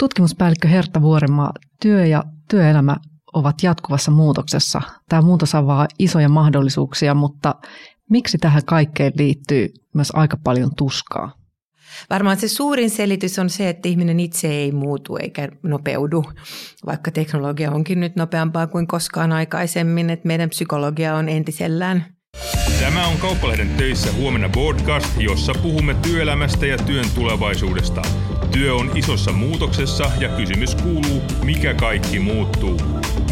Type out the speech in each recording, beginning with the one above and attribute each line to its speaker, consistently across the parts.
Speaker 1: Tutkimuspäällikkö Hertta Vuorenmaa, työ ja työelämä ovat jatkuvassa muutoksessa. Tämä muutos avaa isoja mahdollisuuksia, mutta miksi tähän kaikkeen liittyy myös aika paljon tuskaa?
Speaker 2: Varmaan se suurin selitys on se, että ihminen itse ei muutu eikä nopeudu, vaikka teknologia onkin nyt nopeampaa kuin koskaan aikaisemmin, että meidän psykologia on entisellään.
Speaker 3: Tämä on Kauppalehden töissä huomenna podcast, jossa puhumme työelämästä ja työn tulevaisuudesta. Työ on isossa muutoksessa ja kysymys kuuluu, mikä kaikki muuttuu.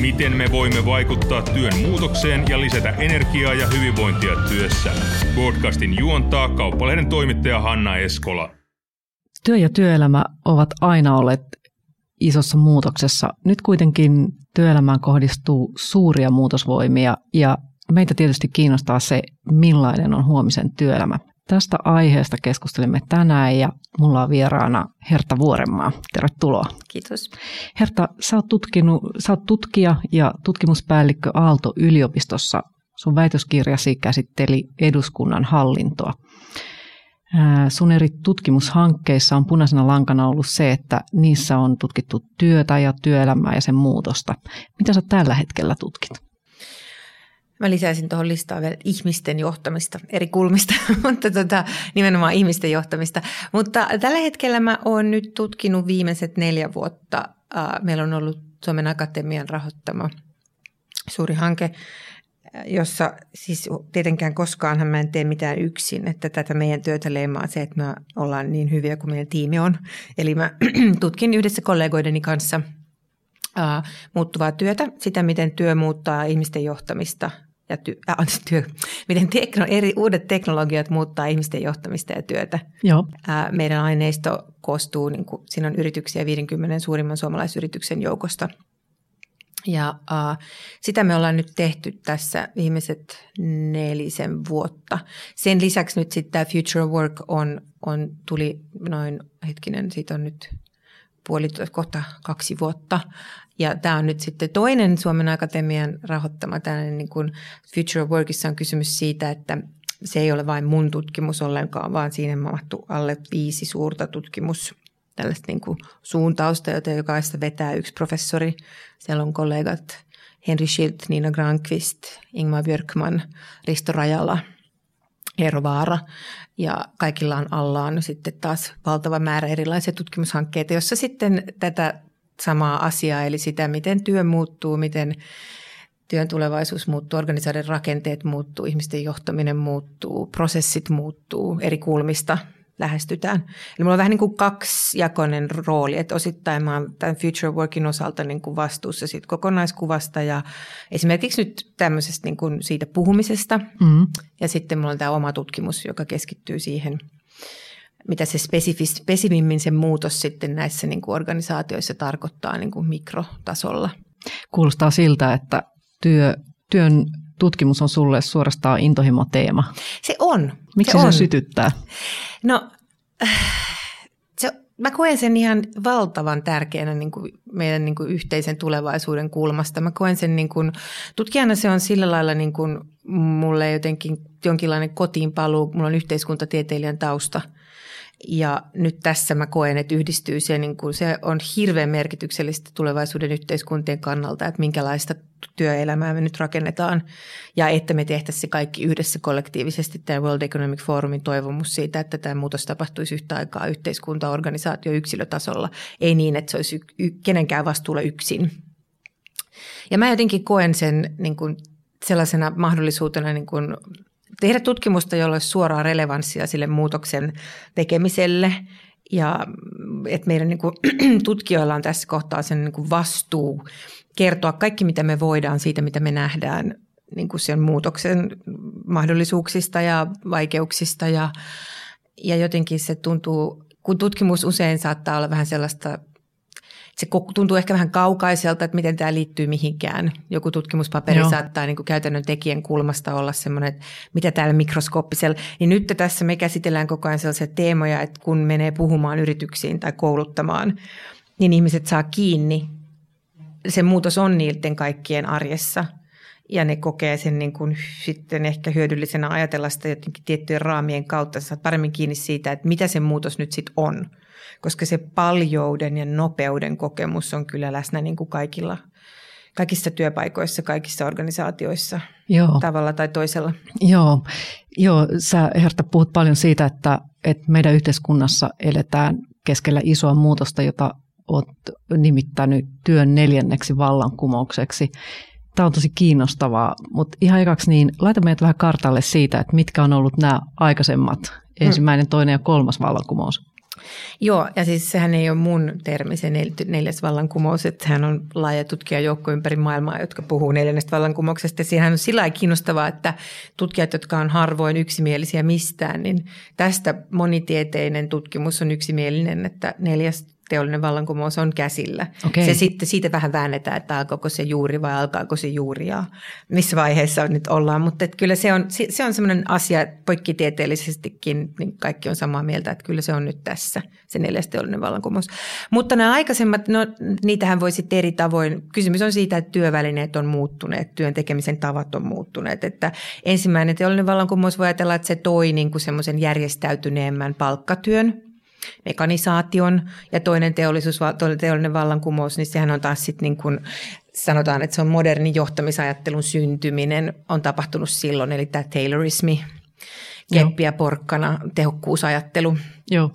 Speaker 3: Miten me voimme vaikuttaa työn muutokseen ja lisätä energiaa ja hyvinvointia työssä? Podcastin juontaa Kauppalehden toimittaja Hanna Eskola.
Speaker 1: Työ ja työelämä ovat aina olleet isossa muutoksessa. Nyt kuitenkin työelämään kohdistuu suuria muutosvoimia ja meitä tietysti kiinnostaa se, millainen on huomisen työelämä. Tästä aiheesta keskustelemme tänään ja mulla on vieraana Herta Vuorenmaa. Tervetuloa.
Speaker 2: Kiitos.
Speaker 1: Herta, sä oot, tutkinut, sä oot tutkija ja tutkimuspäällikkö Aalto-yliopistossa. Sun väitöskirjasi käsitteli eduskunnan hallintoa. Sun eri tutkimushankkeissa on punaisena lankana ollut se, että niissä on tutkittu työtä ja työelämää ja sen muutosta. Mitä sä tällä hetkellä tutkit?
Speaker 2: Mä lisäisin tuohon listaan vielä ihmisten johtamista eri kulmista, mutta tota, nimenomaan ihmisten johtamista. Mutta tällä hetkellä mä oon nyt tutkinut viimeiset neljä vuotta. Meillä on ollut Suomen Akatemian rahoittama suuri hanke, jossa siis tietenkään koskaanhan mä en tee mitään yksin, että tätä meidän työtä leimaa se, että me ollaan niin hyviä kuin meidän tiimi on. Eli mä tutkin yhdessä kollegoideni kanssa – muuttuvaa työtä, sitä miten työ muuttaa ihmisten johtamista ja ty, äh, työ, miten tekno, eri uudet teknologiat muuttaa ihmisten johtamista ja työtä.
Speaker 1: Joo.
Speaker 2: Äh, meidän aineisto koostuu, niin kuin, siinä on yrityksiä 50 suurimman suomalaisyrityksen joukosta. Ja äh, sitä me ollaan nyt tehty tässä viimeiset nelisen vuotta. Sen lisäksi nyt sitten tämä Future Work on, on, tuli noin, hetkinen, siitä on nyt puolitoista, kohta kaksi vuotta. Ja tämä on nyt sitten toinen Suomen Akatemian rahoittama tällainen niin kuin Future Workissa on kysymys siitä, että se ei ole vain mun tutkimus ollenkaan, vaan siinä mahtuu alle viisi suurta tutkimus tällaista niin kuin suuntausta, jota jokaista vetää yksi professori. Siellä on kollegat Henry Schilt, Nina Granqvist, Ingmar Björkman, Risto Rajala, Eero Vaara ja kaikilla on allaan sitten taas valtava määrä erilaisia tutkimushankkeita, jossa sitten tätä samaa asiaa, eli sitä, miten työ muuttuu, miten työn tulevaisuus muuttuu, organisaatioiden rakenteet muuttuu, ihmisten johtaminen muuttuu, prosessit muuttuu, eri kulmista lähestytään. Eli mulla on vähän niin kuin kaksijakoinen rooli, että osittain mä oon tämän Future Workin osalta niin kuin vastuussa siitä kokonaiskuvasta ja esimerkiksi nyt tämmöisestä niin kuin siitä puhumisesta. Mm. Ja sitten mulla on tämä oma tutkimus, joka keskittyy siihen – mitä se spesifis, spesifimmin se muutos sitten näissä niin kuin organisaatioissa tarkoittaa niin kuin mikrotasolla.
Speaker 1: Kuulostaa siltä, että työ, työn tutkimus on sulle suorastaan intohimo-teema.
Speaker 2: Se on.
Speaker 1: Miksi
Speaker 2: se,
Speaker 1: se
Speaker 2: on.
Speaker 1: sytyttää?
Speaker 2: No, se, mä koen sen ihan valtavan tärkeänä niin kuin meidän niin kuin yhteisen tulevaisuuden kulmasta. Mä koen sen niin kuin, tutkijana se on sillä lailla niin kuin mulle jotenkin jonkinlainen kotiinpaluu. Mulla on yhteiskuntatieteilijän tausta – ja nyt tässä mä koen, että yhdistyy se, niin kuin se on hirveän merkityksellistä tulevaisuuden yhteiskuntien kannalta, että minkälaista työelämää me nyt rakennetaan ja että me tehtäisiin se kaikki yhdessä kollektiivisesti. Tämä World Economic Forumin toivomus siitä, että tämä muutos tapahtuisi yhtä aikaa yhteiskunta, organisaatio, yksilötasolla. Ei niin, että se olisi y- kenenkään vastuulla yksin. Ja mä jotenkin koen sen niin kuin sellaisena mahdollisuutena niin kuin tehdä tutkimusta, jolla olisi suoraa relevanssia sille muutoksen tekemiselle. Ja että meidän niin kuin, tutkijoilla on tässä kohtaa sen niin kuin vastuu kertoa kaikki, mitä me voidaan siitä, mitä me nähdään niin kuin sen muutoksen mahdollisuuksista ja vaikeuksista. Ja, ja jotenkin se tuntuu, kun tutkimus usein saattaa olla vähän sellaista se tuntuu ehkä vähän kaukaiselta, että miten tämä liittyy mihinkään. Joku tutkimuspaperi Joo. saattaa niin kuin käytännön tekijän kulmasta olla semmoinen, että mitä täällä mikroskooppisella. Niin nyt tässä me käsitellään koko ajan sellaisia teemoja, että kun menee puhumaan yrityksiin tai kouluttamaan, niin ihmiset saa kiinni. Se muutos on niiden kaikkien arjessa. Ja ne kokee sen niin kuin sitten ehkä hyödyllisenä ajatella sitä jotenkin tiettyjen raamien kautta. Sä saat paremmin kiinni siitä, että mitä se muutos nyt sitten on. Koska se paljouden ja nopeuden kokemus on kyllä läsnä niin kuin kaikilla, kaikissa työpaikoissa, kaikissa organisaatioissa Joo. tavalla tai toisella.
Speaker 1: Joo, Joo sä Herta puhut paljon siitä, että, että meidän yhteiskunnassa eletään keskellä isoa muutosta, jota olet nimittänyt työn neljänneksi vallankumoukseksi. Tämä on tosi kiinnostavaa, mutta ihan ekaksi niin laita meidät vähän kartalle siitä, että mitkä on ollut nämä aikaisemmat, ensimmäinen, toinen ja kolmas vallankumous.
Speaker 2: Joo, ja siis sehän ei ole mun termi, se neljäs vallankumous, että sehän on laaja tutkijajoukko ympäri maailmaa, jotka puhuu neljännestä vallankumouksesta. Siinähän on sillä kiinnostavaa, että tutkijat, jotka on harvoin yksimielisiä mistään, niin tästä monitieteinen tutkimus on yksimielinen, että neljäs teollinen vallankumous on käsillä. Okay. Se sitten siitä vähän väännetään, että alkoiko se juuri vai alkaako se juuri ja missä vaiheessa nyt ollaan. Mutta kyllä se on, se on sellainen asia poikkitieteellisestikin, niin kaikki on samaa mieltä, että kyllä se on nyt tässä, se neljäs teollinen vallankumous. Mutta nämä aikaisemmat, no niitähän voi sitten eri tavoin. Kysymys on siitä, että työvälineet on muuttuneet, työn tekemisen tavat on muuttuneet. Että ensimmäinen teollinen vallankumous voi ajatella, että se toi niin kuin semmoisen järjestäytyneemmän palkkatyön, mekanisaation ja toinen teollisuus, teollinen vallankumous, niin sehän on taas sitten niin kuin sanotaan, että se on modernin johtamisajattelun syntyminen on tapahtunut silloin, eli tämä Taylorismi, keppi ja porkkana, tehokkuusajattelu.
Speaker 1: Joo.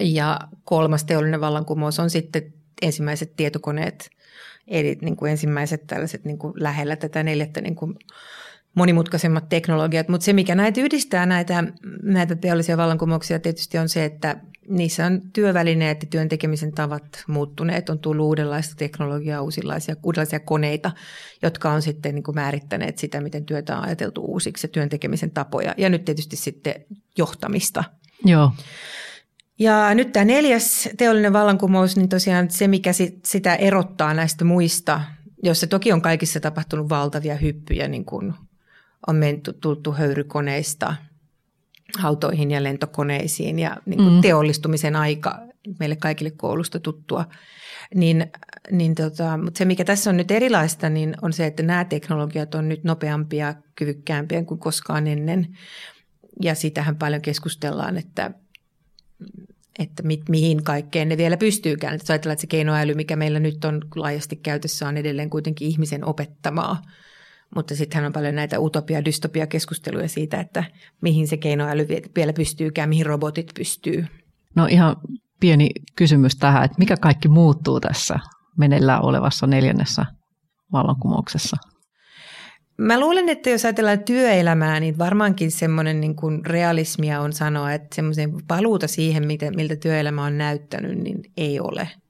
Speaker 2: Ja kolmas teollinen vallankumous on sitten ensimmäiset tietokoneet, eli niin kuin ensimmäiset tällaiset niin kuin lähellä tätä neljättä niin kuin monimutkaisemmat teknologiat, mutta se mikä näitä yhdistää näitä, näitä teollisia vallankumouksia tietysti on se, että niissä on työvälineet ja työn tekemisen tavat muuttuneet, on tullut uudenlaista teknologiaa, uudenlaisia, uudenlaisia koneita, jotka on sitten niin kuin määrittäneet sitä, miten työtä on ajateltu uusiksi ja työn tekemisen tapoja ja nyt tietysti sitten johtamista.
Speaker 1: Joo.
Speaker 2: Ja nyt tämä neljäs teollinen vallankumous, niin tosiaan se, mikä sitä erottaa näistä muista, jossa toki on kaikissa tapahtunut valtavia hyppyjä, niin kuin on menty, tultu höyrykoneista autoihin ja lentokoneisiin ja niin kuin mm. teollistumisen aika meille kaikille koulusta tuttua. Niin, niin tota, mutta se, mikä tässä on nyt erilaista, niin on se, että nämä teknologiat on nyt nopeampia, kyvykkäämpiä kuin koskaan ennen. Ja sitähän paljon keskustellaan, että, että mi, mihin kaikkeen ne vielä pystyykään. Että ajatellaan, että se keinoäly, mikä meillä nyt on laajasti käytössä, on edelleen kuitenkin ihmisen opettamaa – mutta sittenhän on paljon näitä utopia- dystopia keskusteluja siitä, että mihin se keinoäly vielä pystyykään, mihin robotit pystyy.
Speaker 1: No ihan pieni kysymys tähän, että mikä kaikki muuttuu tässä meneillään olevassa neljännessä vallankumouksessa?
Speaker 2: Mä luulen, että jos ajatellaan työelämää, niin varmaankin semmoinen niin kuin realismia on sanoa, että semmoisen paluuta siihen, miltä työelämä on näyttänyt, niin ei ole –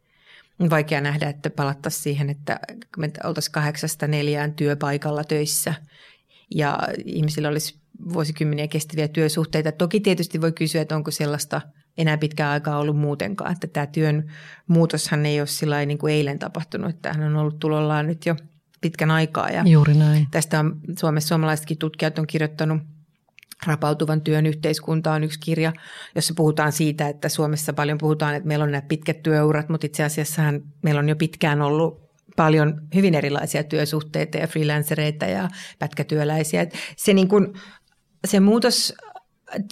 Speaker 2: vaikea nähdä, että palattaisiin siihen, että me oltaisiin kahdeksasta neljään työpaikalla töissä ja ihmisillä olisi vuosikymmeniä kestäviä työsuhteita. Toki tietysti voi kysyä, että onko sellaista enää pitkään aikaa ollut muutenkaan, että tämä työn muutoshan ei ole sillä niin kuin eilen tapahtunut, että tämähän on ollut tulollaan nyt jo pitkän aikaa. Ja
Speaker 1: Juuri näin.
Speaker 2: Tästä on Suomessa suomalaisetkin tutkijat on kirjoittanut – Rapautuvan työn yhteiskunta on yksi kirja, jossa puhutaan siitä, että Suomessa paljon puhutaan, että meillä on nämä pitkät työurat, mutta itse asiassa meillä on jo pitkään ollut paljon hyvin erilaisia työsuhteita ja freelancereita ja pätkätyöläisiä. Se, niin kuin, se muutos,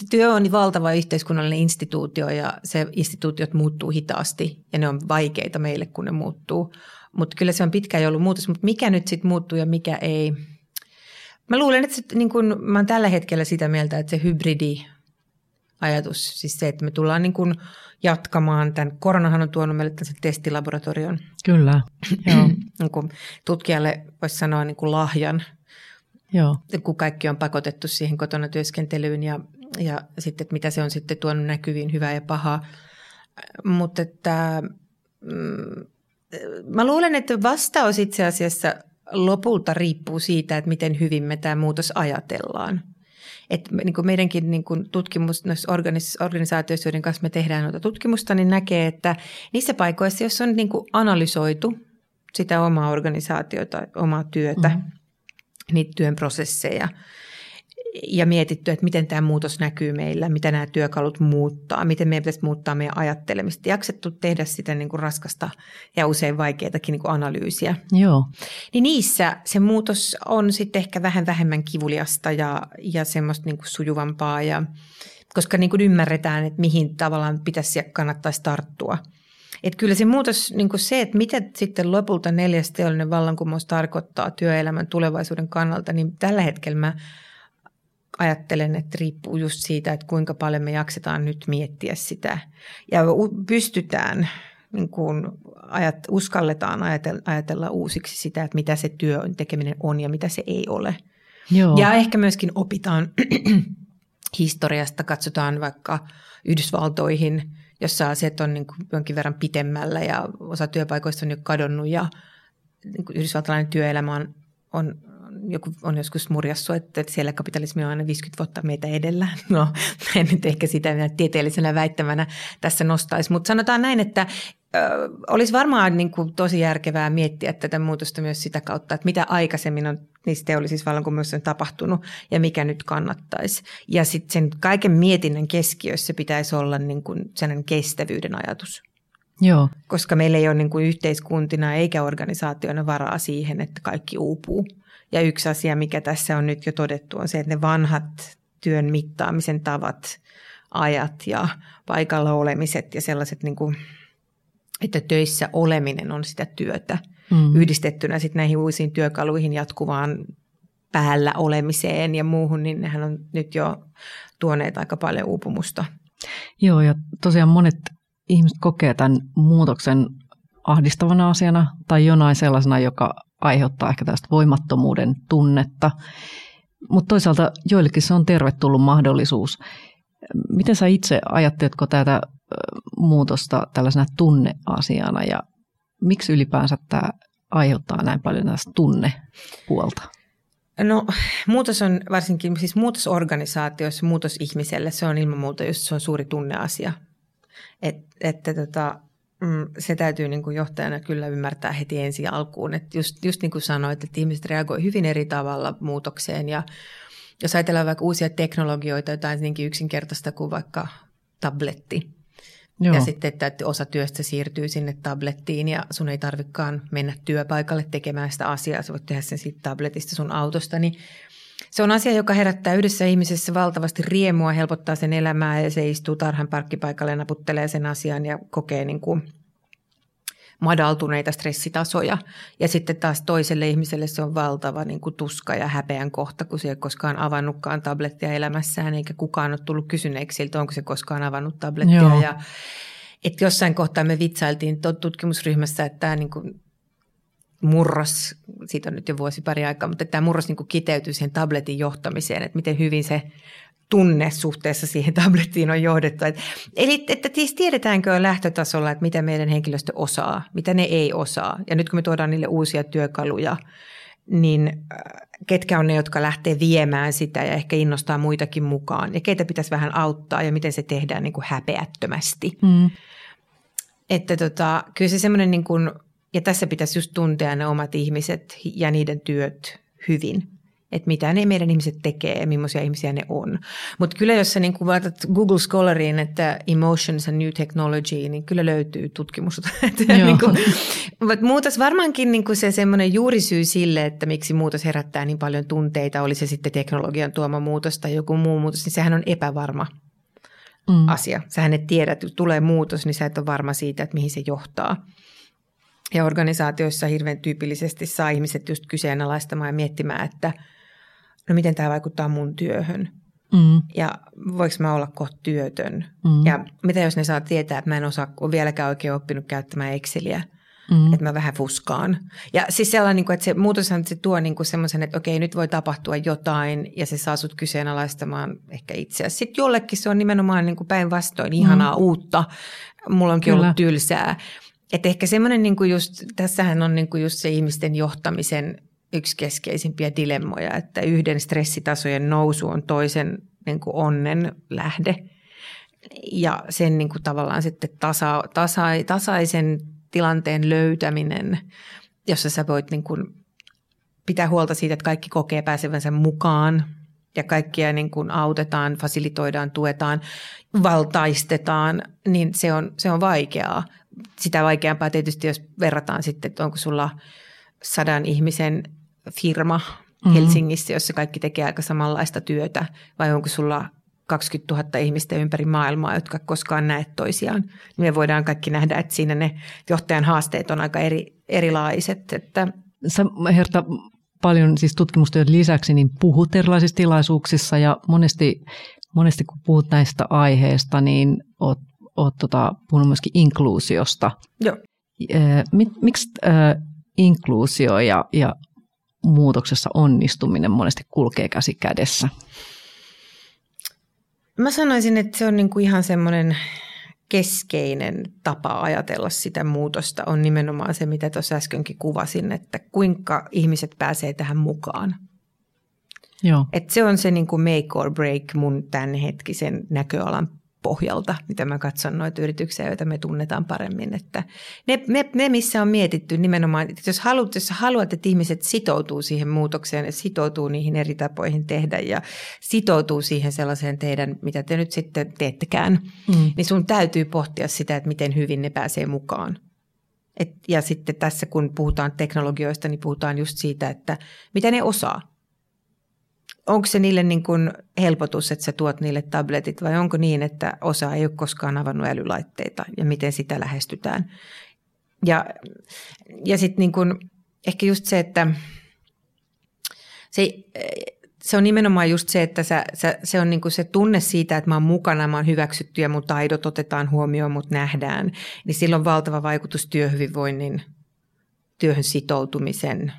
Speaker 2: työ on valtava yhteiskunnallinen instituutio ja se instituutiot muuttuu hitaasti ja ne on vaikeita meille, kun ne muuttuu. Mutta kyllä se on pitkään jo ollut muutos, mutta mikä nyt sitten muuttuu ja mikä ei – Mä luulen, että se, niin kun, mä oon tällä hetkellä sitä mieltä, että se hybridi ajatus, siis se, että me tullaan niin kun jatkamaan tämän, koronahan on tuonut meille tämän testilaboratorion.
Speaker 1: Kyllä, joo.
Speaker 2: niin kun tutkijalle voisi sanoa niin kuin lahjan,
Speaker 1: joo.
Speaker 2: kun kaikki on pakotettu siihen kotona työskentelyyn ja, ja sitten, että mitä se on sitten tuonut näkyviin, hyvää ja pahaa. Mutta että mm, mä luulen, että vastaus itse asiassa lopulta riippuu siitä, että miten hyvin me tämä muutos ajatellaan. Et niin kuin meidänkin niin kuin tutkimus noissa organisaatioissa, joiden kanssa me tehdään noita tutkimusta, niin näkee, että niissä paikoissa, jos on niin kuin analysoitu sitä omaa organisaatiota, omaa työtä, mm-hmm. niitä työn prosesseja, ja mietitty, että miten tämä muutos näkyy meillä, mitä nämä työkalut muuttaa, miten meidän pitäisi muuttaa meidän ajattelemista. Jaksettu tehdä sitä niin kuin raskasta ja usein vaikeatakin niin kuin analyysiä.
Speaker 1: Joo.
Speaker 2: Niin niissä se muutos on sitten ehkä vähän vähemmän kivuliasta ja, ja semmoista niin kuin sujuvampaa, ja, koska niin kuin ymmärretään, että mihin tavallaan pitäisi ja kannattaisi tarttua. Että kyllä se muutos, niin kuin se, että mitä sitten lopulta neljäs teollinen vallankumous tarkoittaa työelämän tulevaisuuden kannalta, niin tällä hetkellä mä ajattelen, että riippuu just siitä, että kuinka paljon me jaksetaan nyt miettiä sitä ja pystytään niin kuin ajat, uskalletaan ajatella, ajatella uusiksi sitä, että mitä se työ tekeminen on ja mitä se ei ole.
Speaker 1: Joo.
Speaker 2: Ja ehkä myöskin opitaan historiasta, katsotaan vaikka Yhdysvaltoihin, jossa asiat on niin kuin jonkin verran pitemmällä ja osa työpaikoista on jo kadonnut ja niin kuin yhdysvaltalainen työelämä on, on joku on joskus murjassu, että siellä kapitalismi on aina 50 vuotta meitä edellä. No, en nyt ehkä sitä tieteellisenä väittämänä tässä nostaisi, mutta sanotaan näin, että ö, olisi varmaan niin kuin tosi järkevää miettiä tätä muutosta myös sitä kautta, että mitä aikaisemmin on niissä teollisissa vallankumouksissa on tapahtunut ja mikä nyt kannattaisi. Ja sitten sen kaiken mietinnän keskiössä pitäisi olla niin kuin sellainen kestävyyden ajatus.
Speaker 1: Joo.
Speaker 2: Koska meillä ei ole niin kuin yhteiskuntina eikä organisaationa varaa siihen, että kaikki uupuu. Ja yksi asia, mikä tässä on nyt jo todettu, on se, että ne vanhat työn mittaamisen tavat, ajat ja paikalla olemiset ja sellaiset, niin kuin, että töissä oleminen on sitä työtä mm. yhdistettynä sitten näihin uusiin työkaluihin jatkuvaan päällä olemiseen ja muuhun, niin nehän on nyt jo tuoneet aika paljon uupumusta.
Speaker 1: Joo, ja tosiaan monet ihmiset kokee tämän muutoksen ahdistavana asiana tai jonain sellaisena, joka aiheuttaa ehkä tästä voimattomuuden tunnetta. Mutta toisaalta joillekin se on tervetullut mahdollisuus. Miten sä itse ajatteletko tätä muutosta tällaisena tunneasiana ja miksi ylipäänsä tämä aiheuttaa näin paljon tästä tunnepuolta?
Speaker 2: No muutos on varsinkin, siis muutosorganisaatioissa, muutos ihmiselle, se on ilman muuta just se on suuri tunneasia. Et, että tota, Mm, se täytyy niin kuin johtajana kyllä ymmärtää heti ensi alkuun. Että just, just niin kuin sanoit, että ihmiset reagoivat hyvin eri tavalla muutokseen ja jos ajatellaan vaikka uusia teknologioita, jotain niinkin yksinkertaista kuin vaikka tabletti. Joo. Ja sitten, että osa työstä siirtyy sinne tablettiin ja sun ei tarvikaan mennä työpaikalle tekemään sitä asiaa. Sä voit tehdä sen siitä tabletista sun autosta, niin se on asia, joka herättää yhdessä ihmisessä valtavasti riemua, helpottaa sen elämää ja se istuu tarhan parkkipaikalle ja naputtelee sen asian ja kokee niin kuin madaltuneita stressitasoja. Ja sitten taas toiselle ihmiselle se on valtava niin kuin tuska ja häpeän kohta, kun se ei koskaan avannutkaan tablettia elämässään, eikä kukaan ole tullut kysyneeksi siltä, onko se koskaan avannut tablettia. Joo. Ja, että jossain kohtaa me vitsailtiin tutkimusryhmässä, että tämä niin kuin murros, siitä on nyt jo vuosi pari aikaa, mutta tämä murros niin kiteytyy siihen tabletin johtamiseen, että miten hyvin se tunne suhteessa siihen tablettiin on johdettu. Et, eli että siis tiedetäänkö lähtötasolla, että mitä meidän henkilöstö osaa, mitä ne ei osaa. Ja nyt kun me tuodaan niille uusia työkaluja, niin äh, ketkä on ne, jotka lähtee viemään sitä ja ehkä innostaa muitakin mukaan. Ja keitä pitäisi vähän auttaa ja miten se tehdään niin kuin häpeättömästi. Mm. Että tota, kyllä se semmoinen niin kuin ja tässä pitäisi just tuntea ne omat ihmiset ja niiden työt hyvin. Että mitä ne meidän ihmiset tekee ja millaisia ihmisiä ne on. Mutta kyllä jos sä niin laitat Google Scholariin, että emotions and new technology, niin kyllä löytyy tutkimusta. niin kuin, mutta muutos varmaankin niin kuin se semmoinen juurisyy sille, että miksi muutos herättää niin paljon tunteita, oli se sitten teknologian tuoma muutos tai joku muu muutos, niin sehän on epävarma mm. asia. Sähän et tiedä, että tulee muutos, niin sä et ole varma siitä, että mihin se johtaa. Ja organisaatioissa hirveän tyypillisesti saa ihmiset just kyseenalaistamaan ja miettimään, että no miten tämä vaikuttaa mun työhön. Mm. Ja voiko mä olla kohta työtön? Mm. Ja mitä jos ne saa tietää, että mä en osaa, ole vieläkään oikein oppinut käyttämään Exceliä. Mm. Että mä vähän fuskaan. Ja siis sellainen, niin että se muutoshan se tuo niin semmoisen, että okei, nyt voi tapahtua jotain ja se saa sut kyseenalaistamaan ehkä itseäsi. Sitten jollekin se on nimenomaan niin päinvastoin ihanaa mm. uutta. Mulla onkin Kyllä. ollut tylsää. Että ehkä semmoinen niin just, tässähän on niin kuin just se ihmisten johtamisen yksi keskeisimpiä dilemmoja, että yhden stressitasojen nousu on toisen niin kuin onnen lähde. Ja sen niin kuin tavallaan sitten tasa, tasa, tasaisen tilanteen löytäminen, jossa sä voit niin kuin pitää huolta siitä, että kaikki kokee pääsevänsä mukaan ja kaikkia niin kuin autetaan, fasilitoidaan, tuetaan, valtaistetaan, niin se on, se on vaikeaa. Sitä vaikeampaa tietysti, jos verrataan sitten, että onko sulla sadan ihmisen firma mm-hmm. Helsingissä, jossa kaikki tekee aika samanlaista työtä, vai onko sulla 20 000 ihmistä ympäri maailmaa, jotka koskaan näe toisiaan. Niin me voidaan kaikki nähdä, että siinä ne johtajan haasteet on aika eri, erilaiset. Että
Speaker 1: Sä Herta paljon siis tutkimustyön lisäksi niin puhut erilaisissa tilaisuuksissa ja monesti, monesti kun puhut näistä aiheista, niin oot, oot tota, puhunut myöskin inkluusiosta.
Speaker 2: Joo.
Speaker 1: Miksi äh, inkluusio ja, ja muutoksessa onnistuminen monesti kulkee käsi kädessä?
Speaker 2: Mä sanoisin, että se on niinku ihan semmoinen keskeinen tapa ajatella sitä muutosta on nimenomaan se, mitä tuossa äskenkin kuvasin, että kuinka ihmiset pääsee tähän mukaan.
Speaker 1: Joo.
Speaker 2: Et se on se niin kuin make or break mun tämänhetkisen näköalan pohjalta, mitä mä katson noita yrityksiä, joita me tunnetaan paremmin. Että ne, ne, ne, missä on mietitty nimenomaan, että jos haluat, jos haluat, että ihmiset sitoutuu siihen muutokseen ja sitoutuu niihin eri tapoihin tehdä ja sitoutuu siihen sellaiseen teidän, mitä te nyt sitten teettekään, mm. niin sun täytyy pohtia sitä, että miten hyvin ne pääsee mukaan. Et, ja sitten tässä, kun puhutaan teknologioista, niin puhutaan just siitä, että mitä ne osaa onko se niille niin kuin helpotus, että sä tuot niille tabletit vai onko niin, että osa ei ole koskaan avannut älylaitteita ja miten sitä lähestytään. Ja, ja sitten niin kuin, ehkä just se, että se, se on nimenomaan just se, että sä, sä, se on niin kuin se tunne siitä, että mä oon mukana, mä oon hyväksytty ja mun taidot otetaan huomioon, mut nähdään. Niin sillä on valtava vaikutus työhyvinvoinnin, työhön sitoutumisen,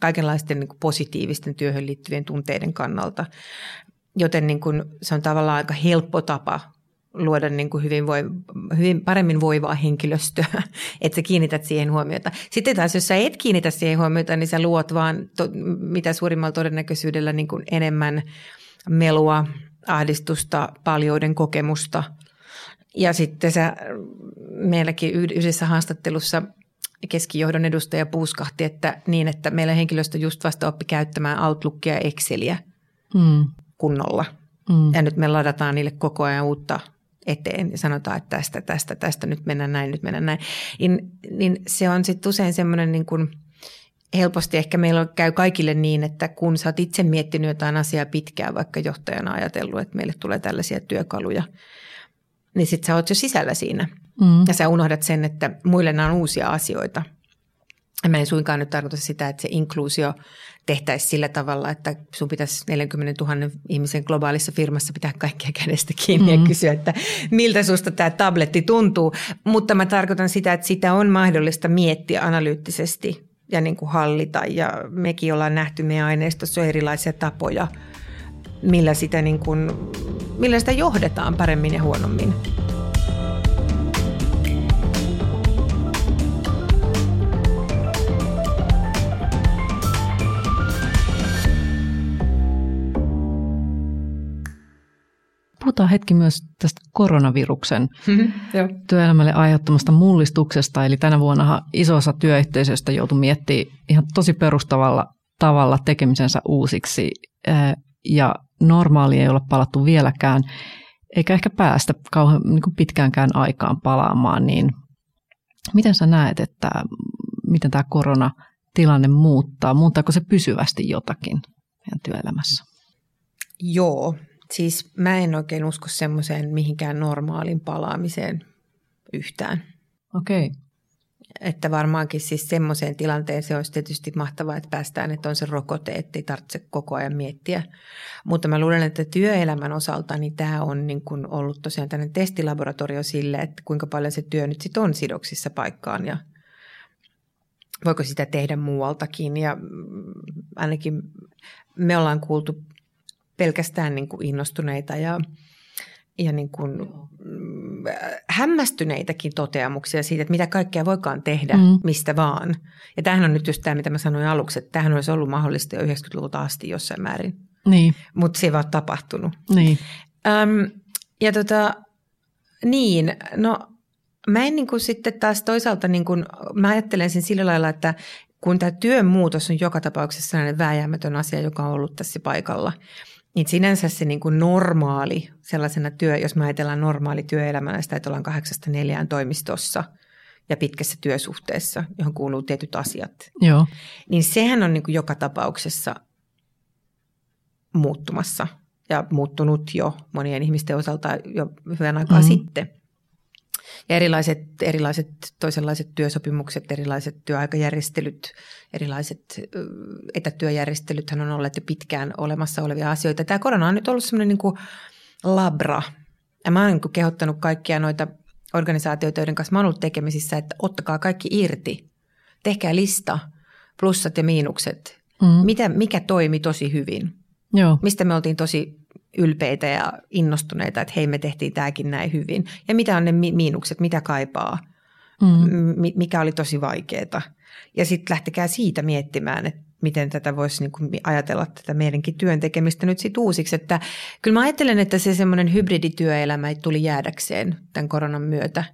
Speaker 2: kaikenlaisten niin kuin positiivisten työhön liittyvien tunteiden kannalta. Joten niin kuin, se on tavallaan aika helppo tapa luoda niin kuin hyvin, voi, hyvin paremmin voivaa henkilöstöä, että sä kiinnität siihen huomiota. Sitten taas, jos sä et kiinnitä siihen huomiota, niin sä luot vaan to, mitä suurimmalla todennäköisyydellä niin kuin enemmän melua, ahdistusta, paljouden kokemusta. Ja sitten sä meilläkin yhdessä haastattelussa – keskijohdon edustaja puuskahti, että niin, että meillä henkilöstö just vasta oppi käyttämään Outlookia ja Exceliä mm. kunnolla. Mm. Ja nyt me ladataan niille koko ajan uutta eteen ja sanotaan, että tästä, tästä, tästä, nyt mennään näin, nyt mennään näin. Niin, niin se on sitten usein semmoinen niin kuin, helposti ehkä meillä käy kaikille niin, että kun sä oot itse miettinyt jotain asiaa pitkään, vaikka johtajana ajatellut, että meille tulee tällaisia työkaluja, niin sitten sä oot jo sisällä siinä – Mm. Ja sä unohdat sen, että muille nämä on uusia asioita. Ja mä en suinkaan nyt tarkoita sitä, että se inkluusio tehtäisiin sillä tavalla, että sun pitäisi 40 000 ihmisen globaalissa firmassa pitää kaikkia kädestä kiinni mm. ja kysyä, että miltä susta tämä tabletti tuntuu. Mutta mä tarkoitan sitä, että sitä on mahdollista miettiä analyyttisesti ja niin kuin hallita. Ja mekin ollaan nähty meidän aineistossa erilaisia tapoja, millä sitä, niin kuin, millä sitä johdetaan paremmin ja huonommin.
Speaker 1: Puhutaan hetki myös tästä koronaviruksen mm-hmm, työelämälle aiheuttamasta mullistuksesta. Eli tänä vuonna iso osa työyhteisöstä joutui miettimään ihan tosi perustavalla tavalla tekemisensä uusiksi. Ja normaali ei ole palattu vieläkään, eikä ehkä päästä kauhean niin kuin pitkäänkään aikaan palaamaan. Niin miten sä näet, että miten tämä koronatilanne muuttaa? Muuttaako se pysyvästi jotakin meidän työelämässä?
Speaker 2: Joo, Siis mä en oikein usko semmoiseen mihinkään normaalin palaamiseen yhtään.
Speaker 1: Okei. Okay.
Speaker 2: Että varmaankin siis semmoiseen tilanteeseen olisi tietysti mahtavaa, että päästään, että on se rokote, ettei tarvitse koko ajan miettiä. Mutta mä luulen, että työelämän osalta niin tämä on niin kuin ollut tosiaan tämmöinen testilaboratorio sille, että kuinka paljon se työ nyt sitten on sidoksissa paikkaan ja voiko sitä tehdä muualtakin. Ja ainakin me ollaan kuultu pelkästään niin kuin innostuneita ja, ja niin kuin mm, hämmästyneitäkin toteamuksia siitä, että mitä kaikkea voikaan tehdä, mm. mistä vaan. Ja tämähän on nyt just tämä, mitä mä sanoin aluksi, että tämähän olisi ollut mahdollista jo 90-luvulta asti jossain määrin.
Speaker 1: Niin.
Speaker 2: Mutta se ei vaan tapahtunut.
Speaker 1: Niin.
Speaker 2: Öm, ja tota, niin, no mä en niin kuin sitten taas toisaalta, niin kuin, mä ajattelen sen sillä lailla, että kun tämä työn muutos on joka tapauksessa sellainen vääjäämätön asia, joka on ollut tässä paikalla – niin sinänsä se niin kuin normaali, sellaisena työ, jos me ajatellaan normaali työelämänä sitä, että ollaan kahdeksasta neljään toimistossa ja pitkässä työsuhteessa, johon kuuluu tietyt asiat,
Speaker 1: Joo.
Speaker 2: niin sehän on niin kuin joka tapauksessa muuttumassa ja muuttunut jo monien ihmisten osalta jo hyvän aikaa mm-hmm. sitten. Ja erilaiset, erilaiset toisenlaiset työsopimukset, erilaiset työaikajärjestelyt, erilaiset etätyöjärjestelyt on olleet jo pitkään olemassa olevia asioita. Tämä korona on nyt ollut semmoinen niin kuin labra. Ja mä oon niin kehottanut kaikkia noita organisaatioita, joiden kanssa mä oon ollut tekemisissä, että ottakaa kaikki irti. Tehkää lista, plussat ja miinukset. Mm. Mitä, mikä toimi tosi hyvin?
Speaker 1: Joo.
Speaker 2: Mistä me oltiin tosi ylpeitä ja innostuneita, että hei me tehtiin tämäkin näin hyvin. Ja mitä on ne miinukset, mitä kaipaa, mm. mikä oli tosi vaikeaa. Ja sitten lähtekää siitä miettimään, että miten tätä voisi niin kuin ajatella tätä meidänkin työn tekemistä nyt sitten uusiksi. Että kyllä mä ajattelen, että se semmoinen hybridityöelämä tuli jäädäkseen tämän koronan myötä.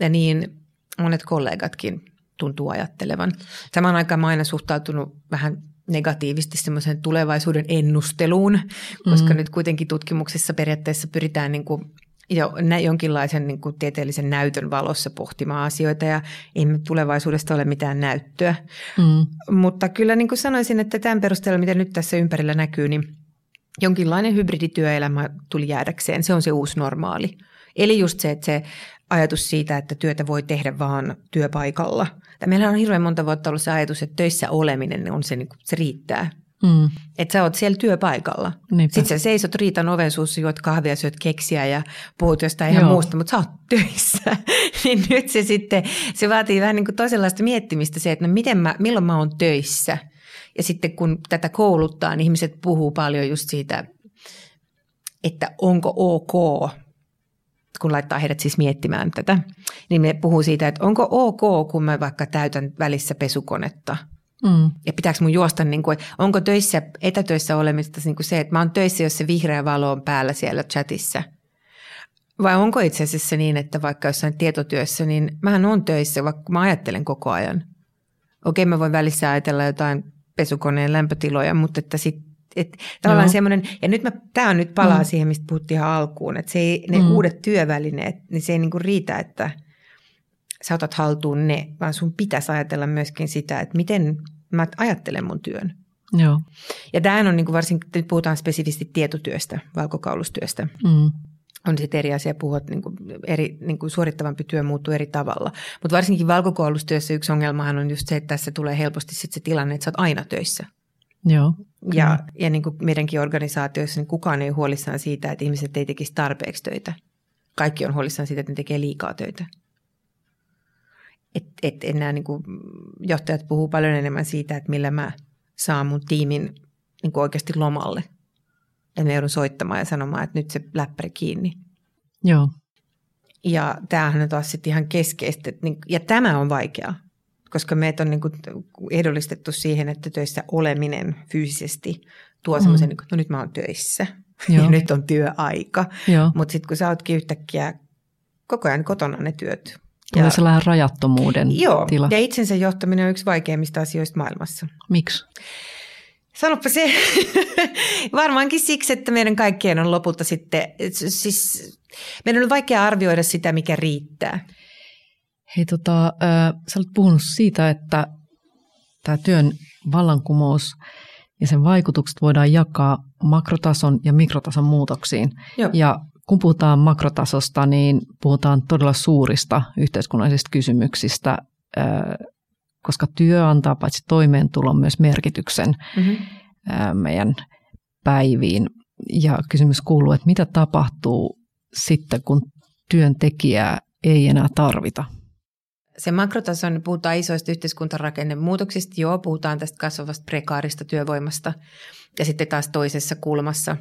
Speaker 2: Ja niin monet kollegatkin tuntuu ajattelevan. Samaan aikaan mä aina suhtautunut vähän negatiivisesti semmoisen tulevaisuuden ennusteluun, koska mm. nyt kuitenkin tutkimuksessa periaatteessa pyritään niin kuin jo jonkinlaisen niin kuin tieteellisen näytön valossa pohtimaan asioita ja ei tulevaisuudesta ole mitään näyttöä. Mm. Mutta kyllä niin kuin sanoisin, että tämän perusteella, mitä nyt tässä ympärillä näkyy, niin jonkinlainen hybridityöelämä tuli jäädäkseen. Se on se uusi normaali. Eli just se, että se ajatus siitä, että työtä voi tehdä vaan työpaikalla. Meillä on hirveän monta vuotta ollut se ajatus, että töissä oleminen on se, niin se riittää. Mm. Että sä oot siellä työpaikalla. Niinpä. Sitten sä seisot Riitan oven suussa, juot kahvia, syöt keksiä ja puhut jostain ihan Joo. muusta, mutta sä oot töissä. niin nyt se sitten, se vaatii vähän niin kuin toisenlaista miettimistä se, että no miten mä, milloin mä oon töissä. Ja sitten kun tätä kouluttaa, niin ihmiset puhuu paljon just siitä, että onko ok kun laittaa heidät siis miettimään tätä, niin me puhuu siitä, että onko ok, kun mä vaikka täytän välissä pesukonetta. Mm. Ja pitääkö mun juosta, niin kuin, onko töissä, etätöissä olemista niin kuin se, että mä oon töissä, jos se vihreä valo on päällä siellä chatissa. Vai onko itse asiassa niin, että vaikka jossain tietotyössä, niin mähän on töissä, vaikka mä ajattelen koko ajan. Okei, mä voin välissä ajatella jotain pesukoneen lämpötiloja, mutta että sit et, tavallaan no. semmoinen, ja nyt mä, tämä on nyt palaa mm. siihen, mistä puhuttiin ihan alkuun, että se ei, ne mm. uudet työvälineet, niin se ei niinku riitä, että sä otat haltuun ne, vaan sun pitäisi ajatella myöskin sitä, että miten mä ajattelen mun työn.
Speaker 1: Joo.
Speaker 2: Ja tämähän on niin varsinkin, nyt puhutaan spesifisti tietotyöstä, valkokaulustyöstä. Mm. On sitten eri asia puhua, että niin kuin eri, niin kuin suorittavampi työ muuttuu eri tavalla. Mutta varsinkin valkokaulustyössä yksi ongelmahan on just se, että tässä tulee helposti sit se tilanne, että sä oot aina töissä –
Speaker 1: Joo.
Speaker 2: Ja, ja niin kuin meidänkin organisaatioissa niin kukaan ei ole huolissaan siitä, että ihmiset ei tekisi tarpeeksi töitä. Kaikki on huolissaan siitä, että ne tekee liikaa töitä. Et, et enää niin kuin johtajat puhuu paljon enemmän siitä, että millä mä saan mun tiimin niin kuin oikeasti lomalle. Ja ne joudun soittamaan ja sanomaan, että nyt se läppäri kiinni.
Speaker 1: Joo.
Speaker 2: Ja tämähän on taas sitten ihan keskeistä. Niin, ja tämä on vaikeaa koska meitä on niin kuin ehdollistettu siihen, että töissä oleminen fyysisesti tuo mm. semmoisen, niin no nyt mä oon töissä Joo. ja nyt on työaika. Mutta sitten kun sä ootkin yhtäkkiä koko ajan kotona ne työt.
Speaker 1: Tulee ja, sellainen rajattomuuden
Speaker 2: joo,
Speaker 1: tila.
Speaker 2: ja itsensä johtaminen on yksi vaikeimmista asioista maailmassa.
Speaker 1: Miksi?
Speaker 2: Sanoppa se. Varmaankin siksi, että meidän kaikkien on lopulta sitten, siis meidän on vaikea arvioida sitä, mikä riittää.
Speaker 1: Hei, tota, äh, sä olet puhunut siitä, että tämä työn vallankumous ja sen vaikutukset voidaan jakaa makrotason ja mikrotason muutoksiin. Joo. Ja kun puhutaan makrotasosta, niin puhutaan todella suurista yhteiskunnallisista kysymyksistä, äh, koska työ antaa paitsi toimeentulon myös merkityksen mm-hmm. äh, meidän päiviin. Ja kysymys kuuluu, että mitä tapahtuu sitten, kun työntekijää ei enää tarvita?
Speaker 2: Se makrotason, puhutaan isoista yhteiskuntarakennemuutoksista, joo, puhutaan tästä kasvavasta prekaarista työvoimasta. Ja sitten taas toisessa kulmassa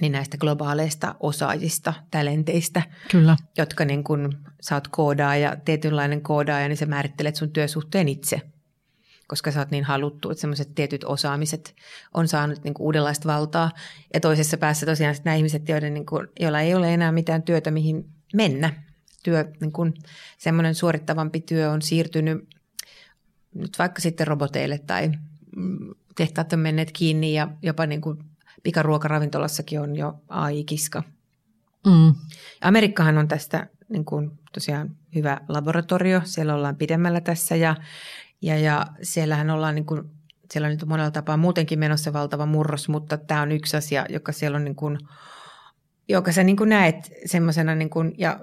Speaker 2: niin näistä globaaleista osaajista, talenteista,
Speaker 1: Kyllä.
Speaker 2: jotka niin kun sä oot koodaaja, tietynlainen koodaaja, niin sä määrittelet sun työsuhteen itse, koska sä oot niin haluttu, että semmoiset tietyt osaamiset on saanut niin uudenlaista valtaa. Ja toisessa päässä tosiaan nämä ihmiset, joiden, niin kuin, joilla ei ole enää mitään työtä, mihin mennä, työ, niin kun semmoinen suorittavampi työ on siirtynyt nyt vaikka sitten roboteille tai mm, tehtaat on menneet kiinni ja jopa niin kuin pikaruokaravintolassakin on jo AI-kiska.
Speaker 1: Mm.
Speaker 2: Amerikkahan on tästä niin kuin, tosiaan hyvä laboratorio. Siellä ollaan pidemmällä tässä ja, ja, ja siellähän ollaan niin kuin, siellä on nyt monella tapaa muutenkin menossa valtava murros, mutta tämä on yksi asia, joka siellä on niin kuin, joka sä niin kuin näet semmoisena niin kuin, ja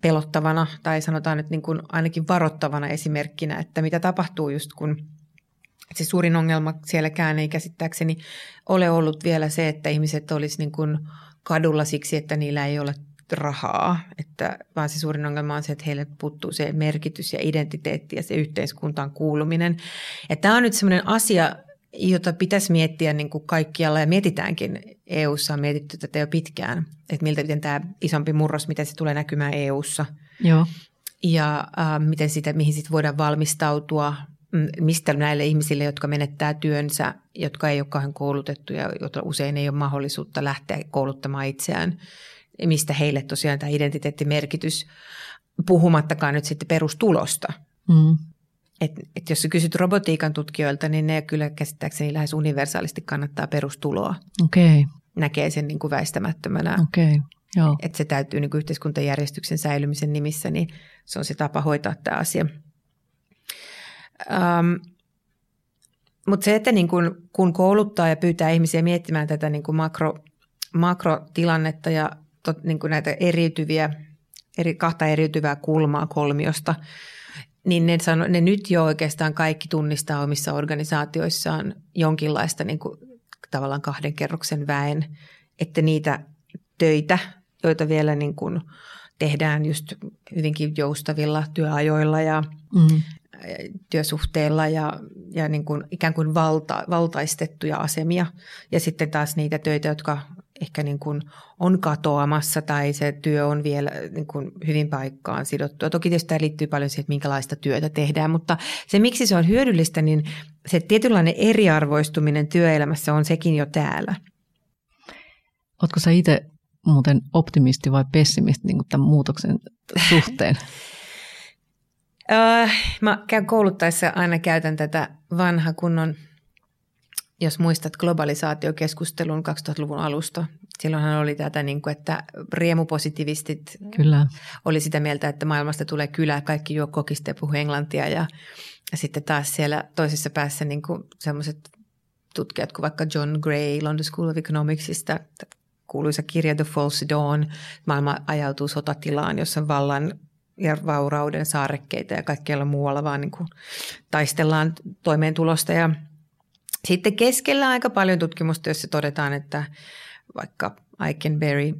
Speaker 2: pelottavana tai sanotaan nyt niin kuin ainakin varoittavana esimerkkinä, että mitä tapahtuu just kun se suurin ongelma sielläkään ei käsittääkseni ole ollut vielä se, että ihmiset olisi niin kuin kadulla siksi, että niillä ei ole rahaa, että, vaan se suurin ongelma on se, että heille puuttuu se merkitys ja identiteetti ja se yhteiskuntaan kuuluminen. Ja tämä on nyt sellainen asia, jota pitäisi miettiä niin kuin kaikkialla ja mietitäänkin. EU:ssa on mietitty tätä jo pitkään, että miltä miten tämä isompi murros, miten se tulee näkymään EU:ssa.
Speaker 1: Joo.
Speaker 2: Ja äh, miten sitä, mihin sitten voidaan valmistautua, mistä näille ihmisille, jotka menettää työnsä, jotka ei ole kauhean koulutettuja, jotka usein ei ole mahdollisuutta lähteä kouluttamaan itseään, mistä heille tosiaan tämä identiteettimerkitys, puhumattakaan nyt sitten perustulosta. Mm. Et, et jos sä kysyt robotiikan tutkijoilta, niin ne kyllä käsittääkseni lähes universaalisti kannattaa perustuloa.
Speaker 1: Okei. Okay.
Speaker 2: Näkee sen niin kuin väistämättömänä.
Speaker 1: Okay. Joo.
Speaker 2: Että se täytyy niin kuin yhteiskuntajärjestyksen säilymisen nimissä, niin se on se tapa hoitaa tämä asia. Um, mutta se, että niin kun, kun kouluttaa ja pyytää ihmisiä miettimään tätä niin makro, makrotilannetta ja tot, niin näitä eriytyviä, eri, kahta eriytyvää kulmaa kolmiosta, niin ne, sano, ne nyt jo oikeastaan kaikki tunnistaa omissa organisaatioissaan jonkinlaista niin tavallaan kahden kerroksen väen, että niitä töitä, joita vielä niin kuin tehdään just hyvinkin joustavilla työajoilla ja mm työsuhteilla ja, ja niin kuin ikään kuin valta, valtaistettuja asemia. Ja sitten taas niitä töitä, jotka ehkä niin kuin on katoamassa tai se työ on vielä niin kuin hyvin paikkaan sidottua. Toki tietysti tämä liittyy paljon siihen, että minkälaista työtä tehdään, mutta se miksi se on hyödyllistä, niin se tietynlainen eriarvoistuminen työelämässä on sekin jo täällä.
Speaker 1: Oletko sä itse muuten optimisti vai pessimisti niin kuin tämän muutoksen suhteen?
Speaker 2: Öö, mä käyn kouluttaessa aina käytän tätä vanha kunnon, jos muistat globalisaatiokeskustelun 2000-luvun alusta. Silloinhan oli tätä, niin kuin, että riemupositivistit
Speaker 1: Kyllä.
Speaker 2: oli sitä mieltä, että maailmasta tulee kylä, kaikki juo kokista ja puhuu englantia. Ja, ja sitten taas siellä toisessa päässä niin sellaiset tutkijat kuin vaikka John Gray London School of Economicsista, kuuluisa kirja The False Dawn, maailma ajautuu sotatilaan, jossa vallan ja vaurauden saarekkeita ja kaikkialla muualla vaan niin kuin taistellaan toimeentulosta. Ja sitten keskellä aika paljon tutkimusta, jossa todetaan, että vaikka Aikenberry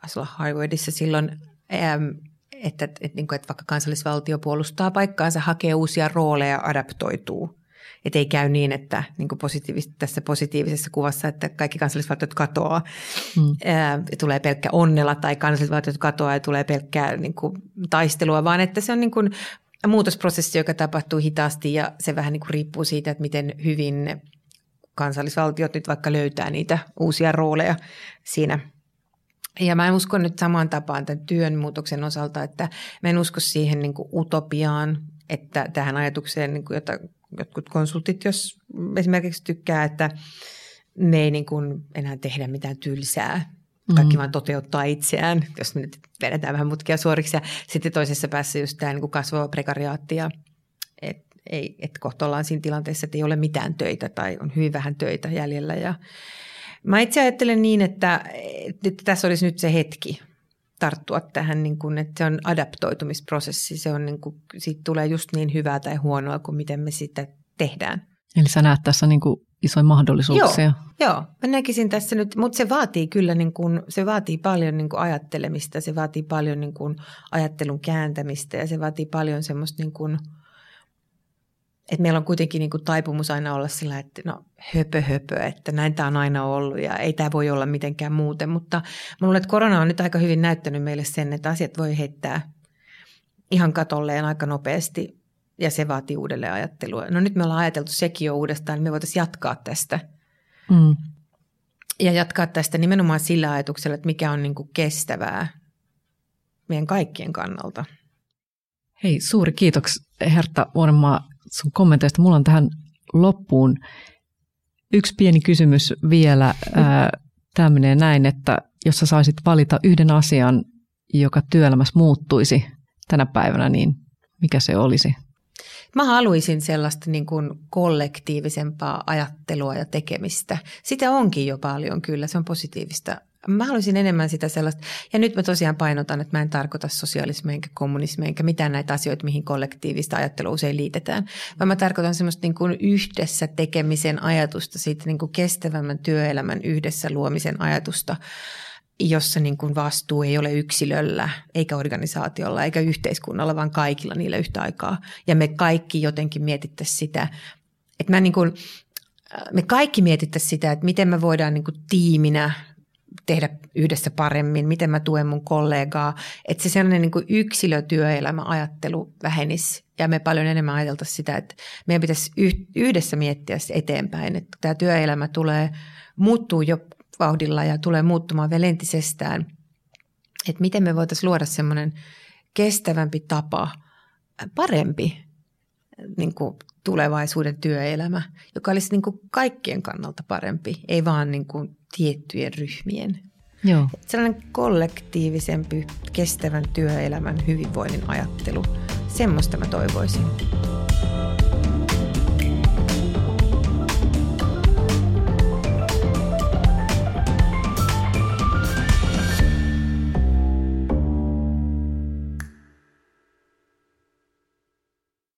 Speaker 2: taisi olla Harvardissa silloin, että, että, että, että vaikka kansallisvaltio puolustaa paikkaansa, hakee uusia rooleja ja adaptoituu. Että ei käy niin, että niin positiivis- tässä positiivisessa kuvassa, että kaikki kansallisvaltiot katoaa, mm. ää, tulee pelkkä onnella tai kansallisvaltiot katoaa ja tulee pelkkää niin kuin, taistelua, vaan että se on niin kuin, muutosprosessi, joka tapahtuu hitaasti ja se vähän niin kuin riippuu siitä, että miten hyvin kansallisvaltiot nyt vaikka löytää niitä uusia rooleja siinä. Ja mä en usko nyt samaan tapaan tämän työn muutoksen osalta, että mä en usko siihen niin kuin utopiaan, että tähän ajatukseen, niin kuin, jota jotkut konsultit, jos esimerkiksi tykkää, että me ei niin kuin enää tehdä mitään tylsää, kaikki mm. vaan toteuttaa itseään, jos me nyt vedetään vähän mutkia suoriksi. Ja sitten toisessa päässä just tämä niin kuin kasvava prekariaatti ja että ei, et kohta ollaan siinä tilanteessa, että ei ole mitään töitä tai on hyvin vähän töitä jäljellä. Ja mä itse ajattelen niin, että, että tässä olisi nyt se hetki tarttua tähän, niin kuin, että se on adaptoitumisprosessi. Se on niin kuin, siitä tulee just niin hyvää tai huonoa kuin miten me sitä tehdään.
Speaker 1: Eli sä näet tässä niin kuin isoja mahdollisuuksia.
Speaker 2: Joo, joo, mä näkisin tässä nyt, mutta se vaatii kyllä niin kuin, se vaatii paljon niin kuin ajattelemista, se vaatii paljon niin kuin ajattelun kääntämistä ja se vaatii paljon semmoista niin kuin – että meillä on kuitenkin niin kuin taipumus aina olla sillä, että no höpö höpö, että näin tämä on aina ollut ja ei tämä voi olla mitenkään muuten. Mutta mä luulen, että korona on nyt aika hyvin näyttänyt meille sen, että asiat voi heittää ihan katolleen aika nopeasti ja se vaatii uudelleen ajattelua. No nyt me ollaan ajateltu sekin jo uudestaan, niin me voitaisiin jatkaa tästä. Mm. Ja jatkaa tästä nimenomaan sillä ajatuksella, että mikä on niin kuin kestävää meidän kaikkien kannalta.
Speaker 1: Hei, suuri kiitos Herta Vuorenmaa sun kommenteista. Mulla on tähän loppuun Yksi pieni kysymys vielä. Tämä menee näin, että jos sä saisit valita yhden asian, joka työelämässä muuttuisi tänä päivänä, niin mikä se olisi?
Speaker 2: Mä haluaisin sellaista niin kuin kollektiivisempaa ajattelua ja tekemistä. Sitä onkin jo paljon kyllä, se on positiivista. Mä haluaisin enemmän sitä sellaista, ja nyt mä tosiaan painotan, että mä en tarkoita sosialismia enkä kommunismia enkä mitään näitä asioita, mihin kollektiivista ajattelua usein liitetään, vaan mä tarkoitan semmoista niin kuin yhdessä tekemisen ajatusta, siitä niin kuin kestävämmän työelämän yhdessä luomisen ajatusta – jossa niin kuin vastuu ei ole yksilöllä, eikä organisaatiolla, eikä yhteiskunnalla, vaan kaikilla niillä yhtä aikaa. Ja me kaikki jotenkin mietittäisiin sitä, että mä niin kuin, äh, me kaikki mietittäisiin sitä, että miten me voidaan niin kuin tiiminä tehdä yhdessä paremmin, miten mä tuen mun kollegaa, että se sellainen niin kuin yksilötyöelämäajattelu vähenisi ja me paljon enemmän ajateltaisiin sitä, että meidän pitäisi yhdessä miettiä eteenpäin, että tämä työelämä tulee, muuttuu jo vauhdilla ja tulee muuttumaan vielä entisestään. Että miten me voitaisiin luoda semmoinen kestävämpi tapa, parempi niin kuin tulevaisuuden työelämä, joka olisi niin kuin kaikkien kannalta parempi, ei vaan niin kuin tiettyjen ryhmien.
Speaker 1: Joo.
Speaker 2: Sellainen kollektiivisempi, kestävän työelämän hyvinvoinnin ajattelu, semmoista mä toivoisin.